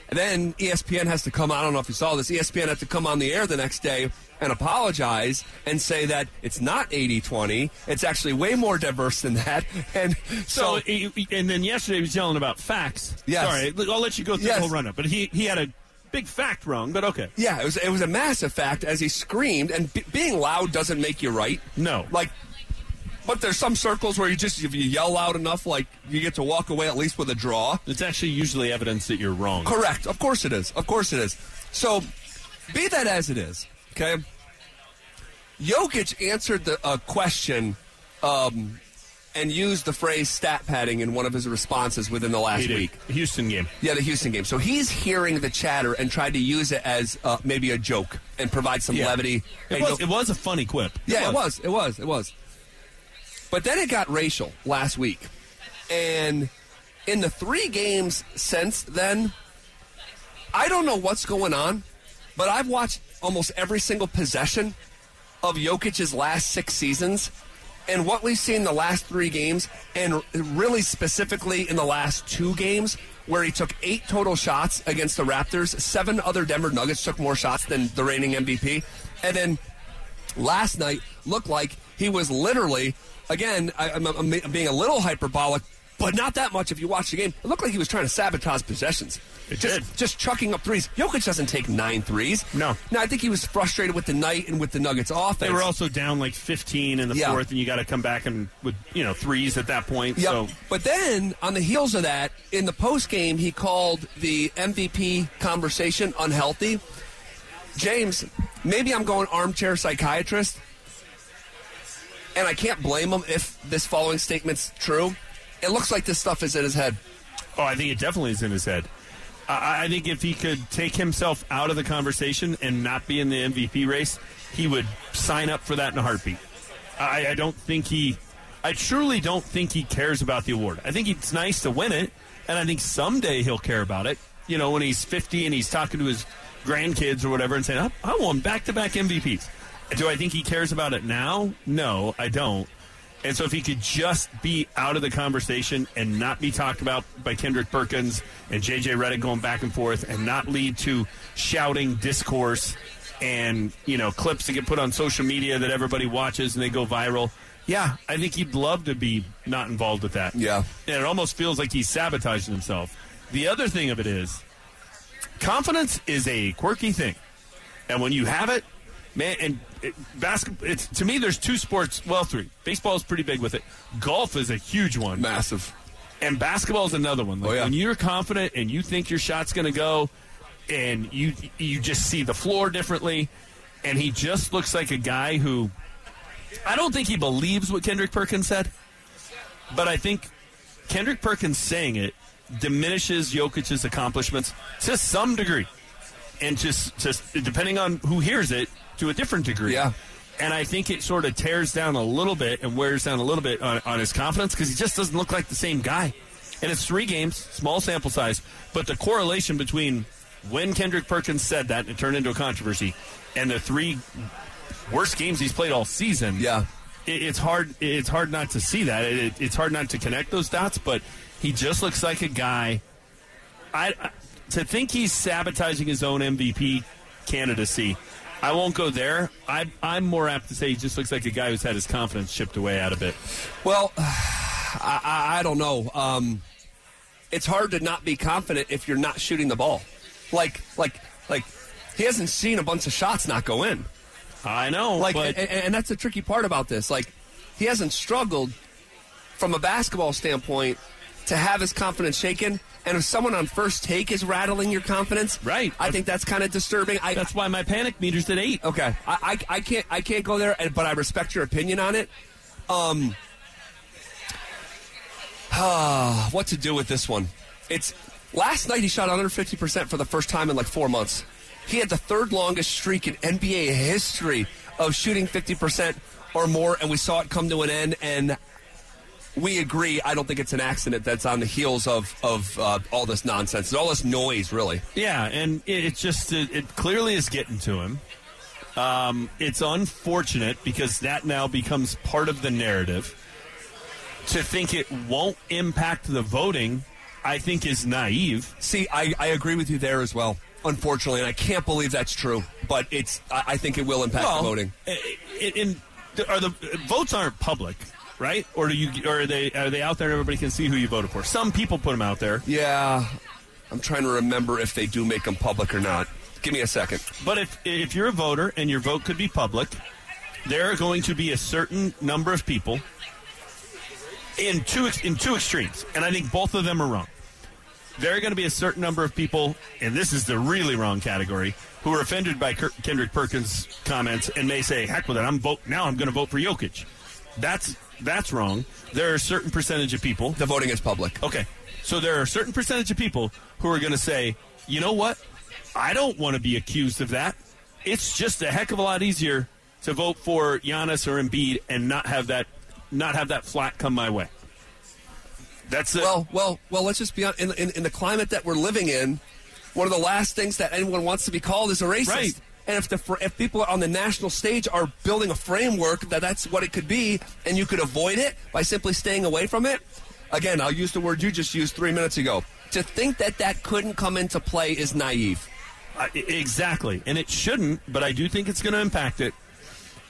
B: And then ESPN has to come. I don't know if you saw this. ESPN had to come on the air the next day and apologize and say that it's not 80 20. It's actually way more diverse than that. And
C: So,
B: so,
C: and then yesterday he was yelling about facts.
B: Yes.
C: Sorry, I'll let you go through
B: Yes.
C: the whole run up. But he, he had a big fact wrong, but okay.
B: yeah, it was, it was a massive fact as he screamed. And b- being loud doesn't make you right.
C: No.
B: Like, but there's some circles where you just, if you yell loud enough, like, you get to walk away at least with a draw.
C: It's actually usually evidence that you're wrong.
B: Correct. Of course it is. Of course it is. So, be that as it is, okay? Jokic answered the uh, question um, and used the phrase stat padding in one of his responses within the last week.
C: Houston game.
B: Yeah, the Houston game. So he's hearing the chatter and tried to use it as uh, maybe a joke and provide some
C: Yeah.
B: levity.
C: It was,
B: go-
C: it was a funny quip.
B: yeah, it was. It was. It was. But then it got racial last week. And in the three games since then, I don't know what's going on, but I've watched almost every single possession of Jokic's last six seasons. And what we've seen the last three games, and really specifically in the last two games, where he took eight total shots against the Raptors, seven other Denver Nuggets took more shots than the reigning MVP. And then last night looked like he was literally, again, I, I'm, I'm being a little hyperbolic, but not that much if you watch the game. It looked like he was trying to sabotage possessions.
C: It
B: just,
C: did.
B: just chucking up threes. Jokic doesn't take nine threes.
C: No.
B: No, I think he was frustrated with the night and with the Nuggets offense.
C: They were also down like 15 in the
B: Yeah.
C: fourth, and you got to come back and with you know threes at that point.
B: Yep.
C: So
B: But then on the heels of that, in the post game, he called the MVP conversation unhealthy. James, maybe I'm going armchair psychiatrist, and I can't blame him if this following statement's true. It looks like this stuff is in his head.
C: Oh, I think it definitely is in his head. I, I think if he could take himself out of the conversation and not be in the MVP race, he would sign up for that in a heartbeat. I, I don't think he. I truly don't think he cares about the award. I think it's nice to win it, and I think someday he'll care about it. You know, when he's 50 and he's talking to his grandkids or whatever and saying, I, I won back to back MVPs. Do I think he cares about it now? No, I don't. And so if he could just be out of the conversation and not be talked about by Kendrick Perkins and JJ Redick going back and forth and not lead to shouting discourse and, you know, clips that get put on social media that everybody watches and they go viral. Yeah, I think he'd love to be not involved with that.
B: Yeah.
C: And it almost feels like he's sabotaging himself. The other thing of it is confidence is a quirky thing. And when you have it, man, and it, basketball, it's to me, there's two sports. Well, three. Baseball is pretty big with it. Golf is a huge one,
B: Massive.
C: and basketball is another one. Like
B: Oh, yeah.
C: When you're confident and you think your shot's going to go, and you you just see the floor differently, and he just looks like a guy who I don't think he believes what Kendrick Perkins said, but I think Kendrick Perkins saying it diminishes Jokic's accomplishments to some degree, and just just depending on who hears it to a different degree.
B: Yeah.
C: And I think it sort of tears down a little bit and wears down a little bit on, on his confidence because he just doesn't look like the same guy. And it's three games, small sample size, but the correlation between when Kendrick Perkins said that and it turned into a controversy, and the three worst games he's played all season.
B: Yeah.
C: it, it's hard. It's hard not to see that. It, it's hard not to connect those dots. But he just looks like a guy. I, I to think he's sabotaging his own MVP candidacy. I won't go there. I, I'm more apt to say he just looks like a guy who's had his confidence chipped away out a bit.
B: Well, I, I, I don't know. Um, it's hard to not be confident if you're not shooting the ball. Like, like, like, he hasn't seen a bunch of shots not go in.
C: I know,
B: Like,
C: but
B: and, and that's the tricky part about this. Like, he hasn't struggled from a basketball standpoint to have his confidence shaken. And if someone on first take is rattling your confidence,
C: Right.
B: I think that's kind of disturbing. I,
C: that's why my panic meter's at eight.
B: Okay, I, I, I can't I can't go there, but I respect your opinion on it. Um, ah, what to do with this one? It's last night he shot under fifty percent for the first time in like four months. He had the third longest streak in NBA history of shooting fifty percent or more, and we saw it come to an end. And we agree. I don't think it's an accident that's on the heels of of uh, all this nonsense, all this noise, really.
C: Yeah, and it, it just it, it clearly is getting to him. Um, it's unfortunate because that now becomes part of the narrative. To think it won't impact the voting, I think is naive.
B: See, I, I agree with you there as well. Unfortunately, and I can't believe that's true. But it's I, I think it will impact the voting.
C: i- i- in, are the votes aren't public, right? Or do you? Or are they? Are they out there? and Everybody can see who you voted for. Some people put them out there,
B: Yeah, I'm trying to remember if they do make them public or not. Give me a second.
C: but if if you're a voter and your vote could be public, there are going to be a certain number of people in two in two extremes, and I think both of them are wrong. There are going to be a certain number of people, and this is the really wrong category, who are offended by Kendrick Perkins' comments and may say, "Heck with it! I'm vote now. I'm going to vote for Jokic." That's that's wrong. There are a certain percentage of people.
B: The voting is public.
C: Okay, so there are a certain percentage of people who are going to say, "You know what? I don't want to be accused of that. It's just a heck of a lot easier to vote for Giannis or Embiid and not have that not have that flat come my way." That's it.
B: Well, well, well. Let's just be on in, in, in the climate that we're living in. One of the last things that anyone wants to be called is a racist.
C: Right.
B: And if the if people on the national stage are building a framework that that's what it could be, and you could avoid it by simply staying away from it, again, I'll use the word you just used three minutes ago. To think that that couldn't come into play is naive.
C: I- exactly, and it shouldn't, but I do think it's going to impact it.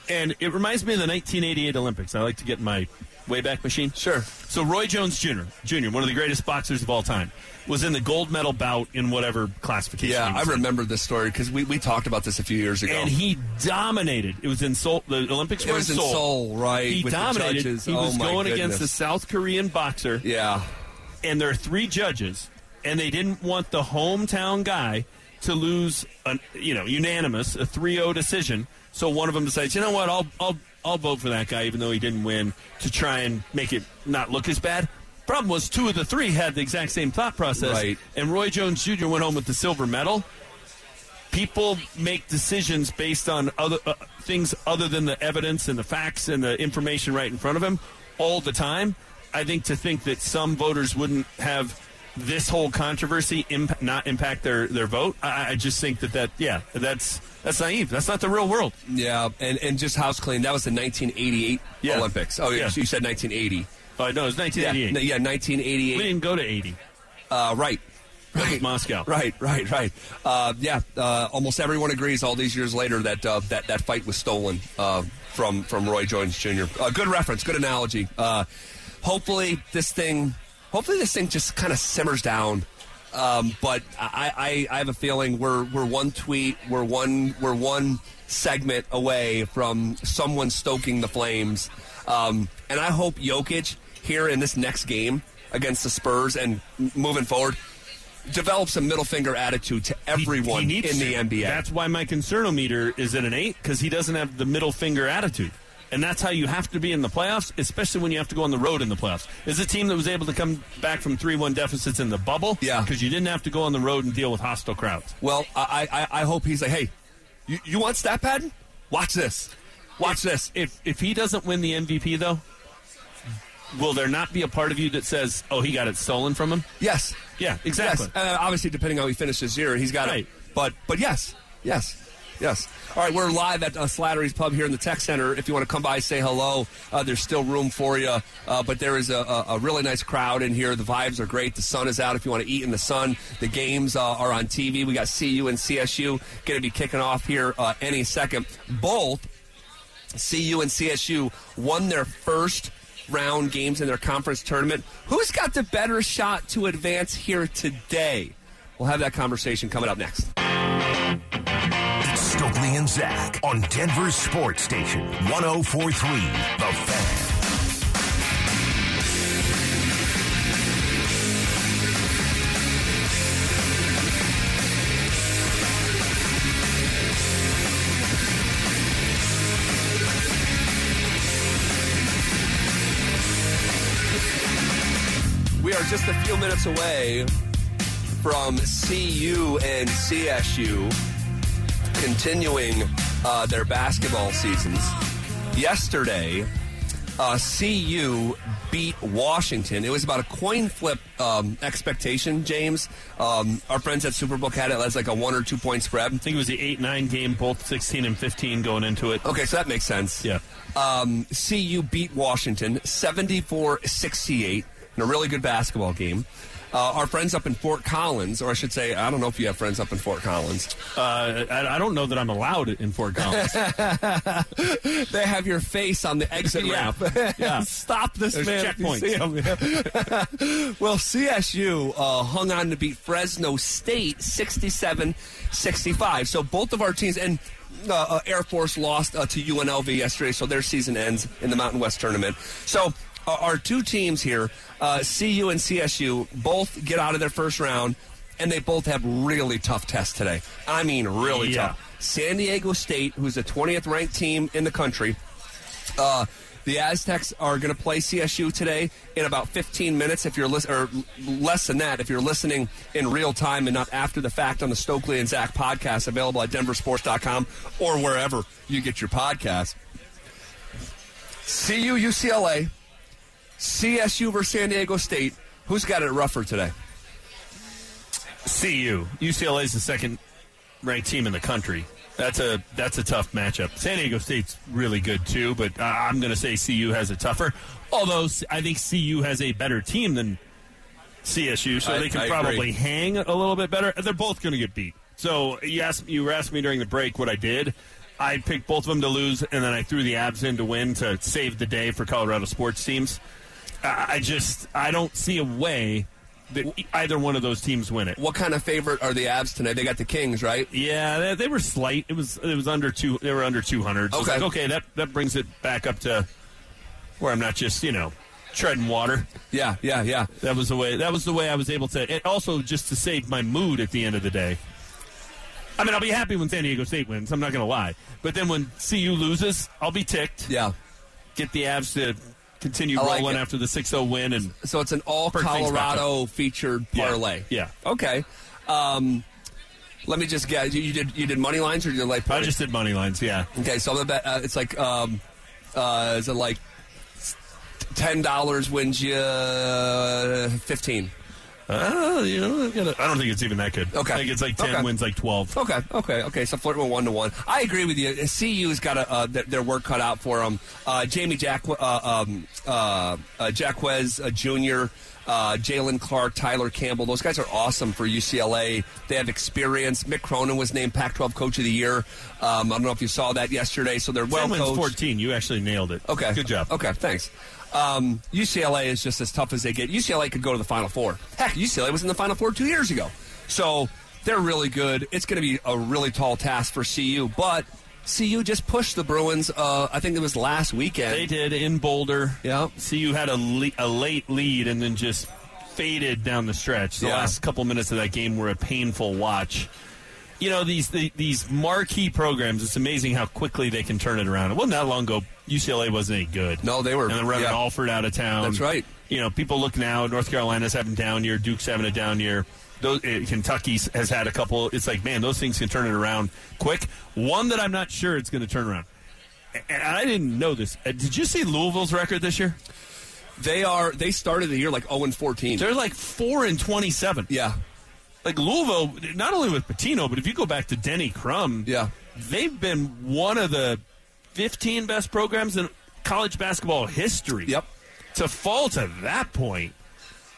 C: And it reminds me of the 1988 Olympics. I like to get my Wayback Machine.
B: Sure.
C: So Roy Jones Jr., Jr., one of the greatest boxers of all time, was in the gold medal bout in whatever classification.
B: Yeah, I
C: in.
B: remember this story because we, we talked about this a few years ago.
C: And he dominated. It was in Seoul. The Olympics
B: It
C: were
B: was in
C: Seoul.
B: Seoul, right,
C: He dominated. He
B: Oh,
C: was
B: my
C: going against the South Korean boxer,
B: yeah.
C: and there are three judges, and they didn't want the hometown guy to lose, an, you know, unanimous a 3-0 decision. So one of them decides, you know what, I'll I'll I'll vote for that guy, even though he didn't win, to try and make it not look as bad. Problem was, two of the three had the exact same thought process,
B: Right.
C: and Roy Jones Jr. went home with the silver medal. People make decisions based on other uh, things other than the evidence and the facts and the information right in front of them all the time. I think to think that some voters wouldn't have this whole controversy imp- not impact their, their vote, I, I just think that that yeah, that's that's naive. That's not the real world.
B: Yeah, and, and just house clean. That was the 1988
C: Yeah.
B: Olympics. Oh, yeah. You said 1980.
C: Uh, no, it was 1988.
B: Yeah, yeah,
C: we didn't go to 80.
B: Uh, right.
C: Was Moscow.
B: Right, right, right. Uh, yeah, uh, almost everyone agrees all these years later that uh, that that fight was stolen uh, from from Roy Jones Jr. Uh, good reference, good analogy. Uh, hopefully this thing, hopefully this thing just kind of simmers down. Um, but I, I, I have a feeling we're we're one tweet, we're one we're one segment away from someone stoking the flames. Um, and I hope Jokic here in this next game against the Spurs and moving forward develops a middle finger attitude to everyone
C: he needs
B: in the
C: to.
B: NBA.
C: That's why my concernometer is at an eight because he doesn't have the middle finger attitude. And that's how you have to be in the playoffs, especially when you have to go on the road in the playoffs. Is a team that was able to come back from 3 1 deficits in the bubble?
B: Yeah.
C: Because you didn't have to go on the road and deal with hostile crowds.
B: Well, I, I, I hope he's like, hey, you, you want stat padding? Watch this. Watch this.
C: If, if he doesn't win the MVP, though, will there not be a part of you that says, oh, he got it stolen from him?
B: Yes.
C: Yeah, exactly.
B: Yes. Uh, obviously, depending on how he finishes year, he's got
C: Right.
B: it. But but yes, yes, yes. All right, we're live at uh, Slattery's Pub here in the Tech Center. If you want to come by, say hello. Uh, there's still room for you, uh, but there is a, a, a really nice crowd in here. The vibes are great. The sun is out. If you want to eat in the sun, the games uh, are on TV. We got CU and CSU going to be kicking off here uh, any second. Both CU and CSU won their first round games in their conference tournament. Who's got the better shot to advance here today? We'll have that conversation coming up next.
A: And Zach on Denver Sports Station 1043 The Fan.
B: We are just a few minutes away from CU and CSU continuing uh, their basketball seasons. Yesterday, uh, CU beat Washington. It was about a coin flip um, expectation, James. Um, our friends at Superbook had it as like a one or two point spread.
C: I think it was the 8 9 game, both 16 and 15 going into it.
B: Okay, so that makes sense.
C: Yeah.
B: Um, CU beat Washington 74 68 in a really good basketball game. Uh, our friends up in Fort Collins, or I should say, I don't know if you have friends up in Fort Collins.
C: Uh, I, I don't know that I'm allowed in Fort Collins.
B: They have your face on the exit
C: Yeah.
B: ramp.
C: Yeah.
B: Stop this
C: There's
B: man.
C: checkpoints.
B: well, CSU uh, hung on to beat Fresno State 67 65. So both of our teams, and uh, uh, Air Force lost uh, to UNLV yesterday, so their season ends in the Mountain West tournament. So our two teams here, uh, CU and CSU, both get out of their first round, and they both have really tough tests today. I mean, really
C: Yeah.
B: tough. San Diego State, who's the 20th ranked team in the country, uh, the Aztecs are going to play CSU today in about 15 minutes. If you're lis- or less than that, if you're listening in real time and not after the fact on the Stokley and Zach podcast, available at DenverSports.com or wherever you get your podcast. CU UCLA, CSU versus San Diego State. Who's got it rougher today?
C: CU. UCLA is the second ranked team in the country. That's a that's a tough matchup. San Diego State's really good too, but I'm going to say CU has it tougher. Although I think CU has a better team than CSU, so
B: I-
C: they can
B: I agree.
C: probably hang a little bit better. They're both going to get beat. So you asked you asked me during the break what I did. I picked both of them to lose, and then I threw the Avs in to win to save the day for Colorado sports teams. I just I don't see a way that either one of those teams win it.
B: What kind of favorite are the Avs tonight? They got the Kings, right?
C: Yeah, they, they were slight. It was it was under two. They were under two hundred. So
B: Okay.
C: like, okay, that that brings it back up to where I'm not just you know treading water.
B: Yeah, yeah, yeah.
C: That was the way. That was the way I was able to. And also just to save my mood at the end of the day. I mean, I'll be happy when San Diego State wins. I'm not going to lie. But then when CU loses, I'll be ticked.
B: Yeah.
C: Get the Avs to continue
B: like
C: rolling
B: it.
C: after the 6-0 win and
B: So it's an all
C: Perk things back
B: Colorado featured parlay.
C: Yeah.
B: Okay. Um, let me just get you, you did you did money lines or you did like
C: I just did money lines. Yeah.
B: okay. So I'm gonna bet uh, it's like um, uh, is it like ten dollars wins you uh, fifteen?
C: Uh, you know, I gotta- I don't think it's even that good.
B: Okay.
C: I think it's like 10
B: Okay.
C: wins like 12.
B: Okay, okay, okay. So flirting with one to one. I agree with you. CU's got a, uh, their, their work cut out for them. Uh, Jamie Jack, uh, um, uh, uh, Jaquez uh, Jr., uh, Jaylen Clark, Tyger Campbell. Those guys are awesome for UCLA. They have experience. Mick Cronin was named Pac-12 Coach of the Year. Um, I don't know if you saw that yesterday. So they're well
C: 10 wins
B: coached.
C: 14. You actually nailed it.
B: Okay.
C: Good job.
B: Okay, thanks. Um, UCLA is just as tough as they get. UCLA could go to the Final Four. Heck, UCLA was in the Final Four two years ago. So they're really good. It's going to be a really tall task for CU, but CU just pushed the Bruins. Uh, I think it was last weekend.
C: They did in Boulder.
B: Yeah.
C: CU had a, le- a late lead and then just faded down the stretch. The
B: Yeah.
C: last couple minutes of that game were a painful watch. You know these the, these marquee programs. It's amazing how quickly they can turn it around. It wasn't that long ago. UCLA wasn't any good.
B: No, they were-
C: And then running
B: yeah.
C: Alford out of town.
B: That's right.
C: You know, people look now. North Carolina's having a down year. Duke's having a down year. Those, uh, Kentucky has had a couple. It's like, man, those things can turn it around quick. One that I'm not sure it's going to turn around. And I didn't know this. Uh, Did you see Louisville's record this year?
B: They are. They started the year like 0 and 14.
C: They're like four and twenty-seven.
B: Yeah,
C: Like Louisville, not only with Pitino, but if you go back to Denny Crum,
B: Yeah.
C: they've been one of the fifteen best programs in college basketball history.
B: Yep.
C: To fall to that point,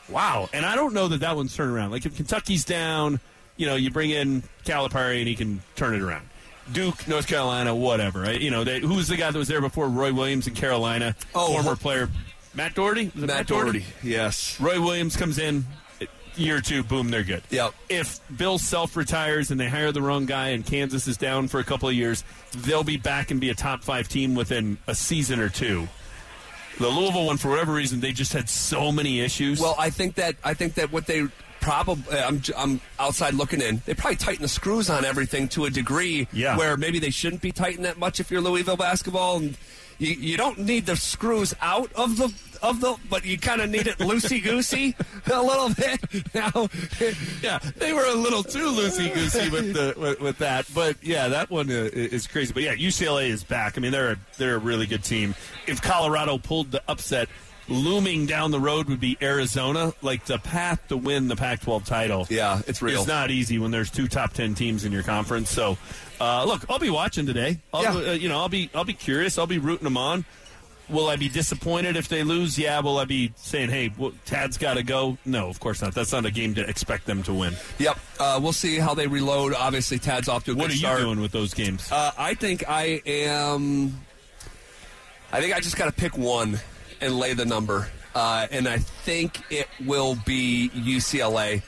C: wow. And I don't know that that one's turned around. Like if Kentucky's down, you know, you bring in Calipari and he can turn it around. Duke, North Carolina, whatever. Right? You know, they, who was the guy that was there before Roy Williams in Carolina?
B: Oh,
C: former player Matt Doherty. Was it
B: Matt Doherty. Yes.
C: Roy Williams comes in, year two, boom, they're good.
B: Yep.
C: If Bill Self retires and they hire the wrong guy and Kansas is down for a couple of years, they'll be back and be a top five team within a season or two. The Louisville one, for whatever reason, they just had so many issues.
B: Well, I think that I think that what they probably uh, I'm j- I'm outside looking in. They probably tighten the screws on everything to a degree
C: Yeah.
B: where maybe they shouldn't be tightened that much if you're Louisville basketball and you, you don't need the screws out of the of the but you kind of need it loosey goosey a little bit now.
C: yeah, they were a little too loosey goosey with the with, with that, but yeah, that one is crazy. But yeah, UCLA is back. I mean, they're a, they're a really good team. If Colorado pulled the upset, looming down the road would be Arizona. Like the path to win the Pac-12 title.
B: Yeah, it's real.
C: It's not easy when there's two top ten teams in your conference. So, uh, look, I'll be watching today. I'll,
B: Yeah.
C: uh, you know, I'll be I'll be curious. I'll be rooting them on. Will I be disappointed if they lose? Yeah. Will I be saying, "Hey, well, Tad's got to go"? No, of course not. That's not a game to expect them to win.
B: Yep, uh, we'll see how they reload. Obviously, Tad's off to a
C: What
B: good
C: are you
B: start.
C: doing with those games?
B: Uh, I think I am. I think I just got to pick one and lay the number, uh, and I think it will be UCLA.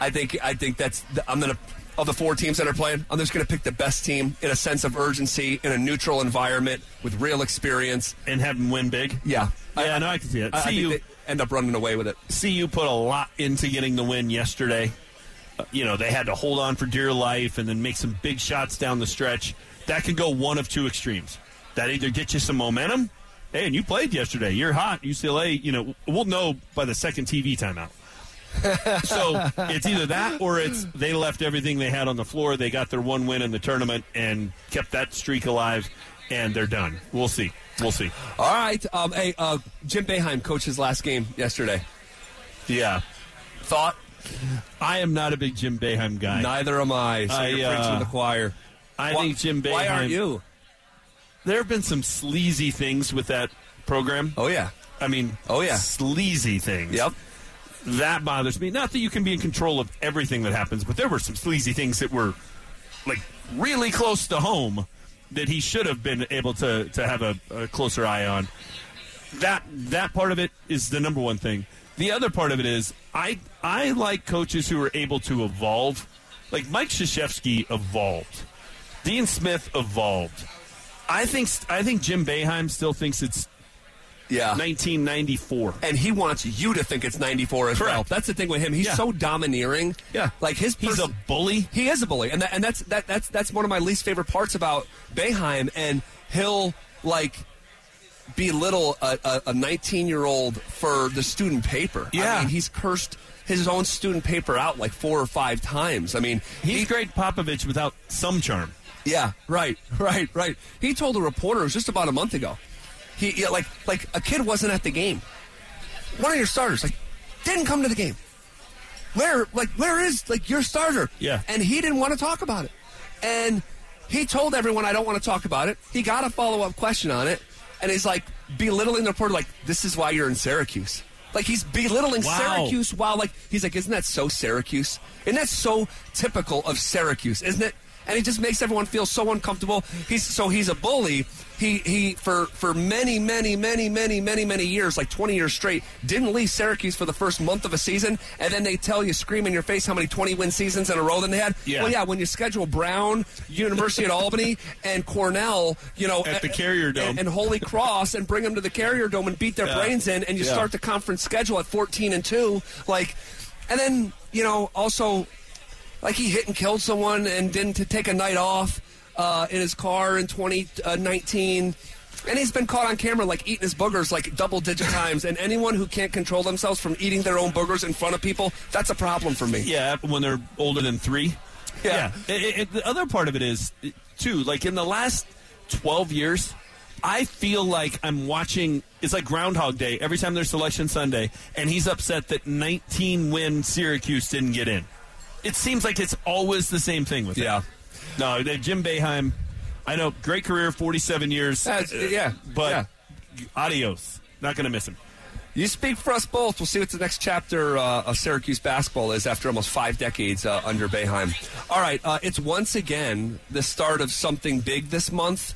B: I think I think that's the, I'm gonna of the four teams that are playing. I'm just gonna pick the best team in a sense of urgency in a neutral environment with real experience.
C: and have them win big?
B: Yeah,
C: Yeah, no, I can see it.
B: I, I
C: CU,
B: they end up running away with it.
C: CU put a lot into getting the win yesterday. Uh, you know, they had to hold on for dear life and then make some big shots down the stretch. That could go one of two extremes. That either gets you some momentum. Hey, and you played yesterday. You're hot. UCLA, you know, we'll know by the second TV timeout. so it's either that or it's they left everything they had on the floor. They got their one win in the tournament and kept that streak alive, and they're done. We'll see. We'll see.
B: All right, um, hey, uh, Jim Boeheim coached his last game yesterday.
C: Yeah.
B: Thought
C: I am not a big Jim Boeheim guy.
B: neither am I. So
C: I,
B: you're
C: uh,
B: preaching to the choir.
C: I
B: Why-
C: think Jim Boeheim.
B: Why aren't you?
C: There have been some sleazy things with that program.
B: Oh yeah.
C: I mean,
B: Oh, yeah.
C: sleazy things.
B: Yep.
C: That bothers me. Not that you can be in control of everything that happens, but there were some sleazy things that were like really close to home that he should have been able to to have a, a closer eye on. That that part of it is the number one thing. The other part of it is I I like coaches who are able to evolve. Like Mike Krzyzewski evolved. Dean Smith evolved. I think I think Jim Boeheim still thinks it's
B: Yeah.
C: 1994.
B: and he wants you to think it's 94 as well. That's the thing with him. He's
C: Yeah.
B: so domineering.
C: Yeah.
B: Like his
C: He's a bully.
B: He is a bully. And that, and that's that that's that's one of my least favorite parts about Boeheim and he'll like belittle a 19 year old for the student paper.
C: Yeah.
B: I mean, he's cursed his own student paper out like four or five times. I mean,
C: He's
B: he,
C: Gregg Popovich without some charm.
B: Yeah, right, right, right. He told a reporter it was just about a month ago. He yeah, like like a kid wasn't at the game. One of your starters like didn't come to the game. Where like where is like your starter?
C: Yeah.
B: and he didn't want to talk about it. And he told everyone I don't want to talk about it. He got a follow up question on it, and he's like belittling the reporter like this is why you're in Syracuse. Like he's belittling
C: Wow.
B: Syracuse while like he's like isn't that so Syracuse? Isn't that so typical of Syracuse? Isn't it? And he just makes everyone feel so uncomfortable. He's so he's a bully. He he for for many many many many many many years, like twenty years straight, didn't leave Syracuse for the first month of a season, and then they tell you, scream in your face, how many twenty win seasons in a row that they had.
C: Yeah.
B: Well, yeah, when you schedule Brown, University at Albany, and Cornell, you know,
C: At the Carrier Dome.
B: and, and Holy Cross, and bring them to the Carrier Dome and beat their
C: Yeah.
B: brains in, and you
C: Yeah.
B: start the conference schedule at fourteen and two, like, and then you know also like he hit and killed someone and didn't t- take a night off uh, in his car in 2019. And he's been caught on camera like eating his boogers like double digit times. And anyone who can't control themselves from eating their own boogers in front of people, that's a problem for me.
C: Yeah, when they're older than three.
B: Yeah.
C: It- it- the other part of it is, too, like in the last 12 years, I feel like I'm watching, it's like Groundhog Day every time there's Selection Sunday, and he's upset that 19 win Syracuse didn't get in. It seems like it's always the same thing with him.
B: Yeah.
C: No, Jim Boeheim, I know, great career, 47 years.
B: That's- yeah,
C: But
B: yeah.
C: adios. Not going to miss him.
B: You speak for us both. We'll see what the next chapter uh, of Syracuse basketball is after almost five decades uh, under Boeheim. All right, uh, it's once again the start of something big this month,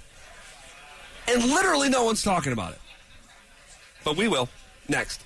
B: and literally no one's talking about it. But we will next.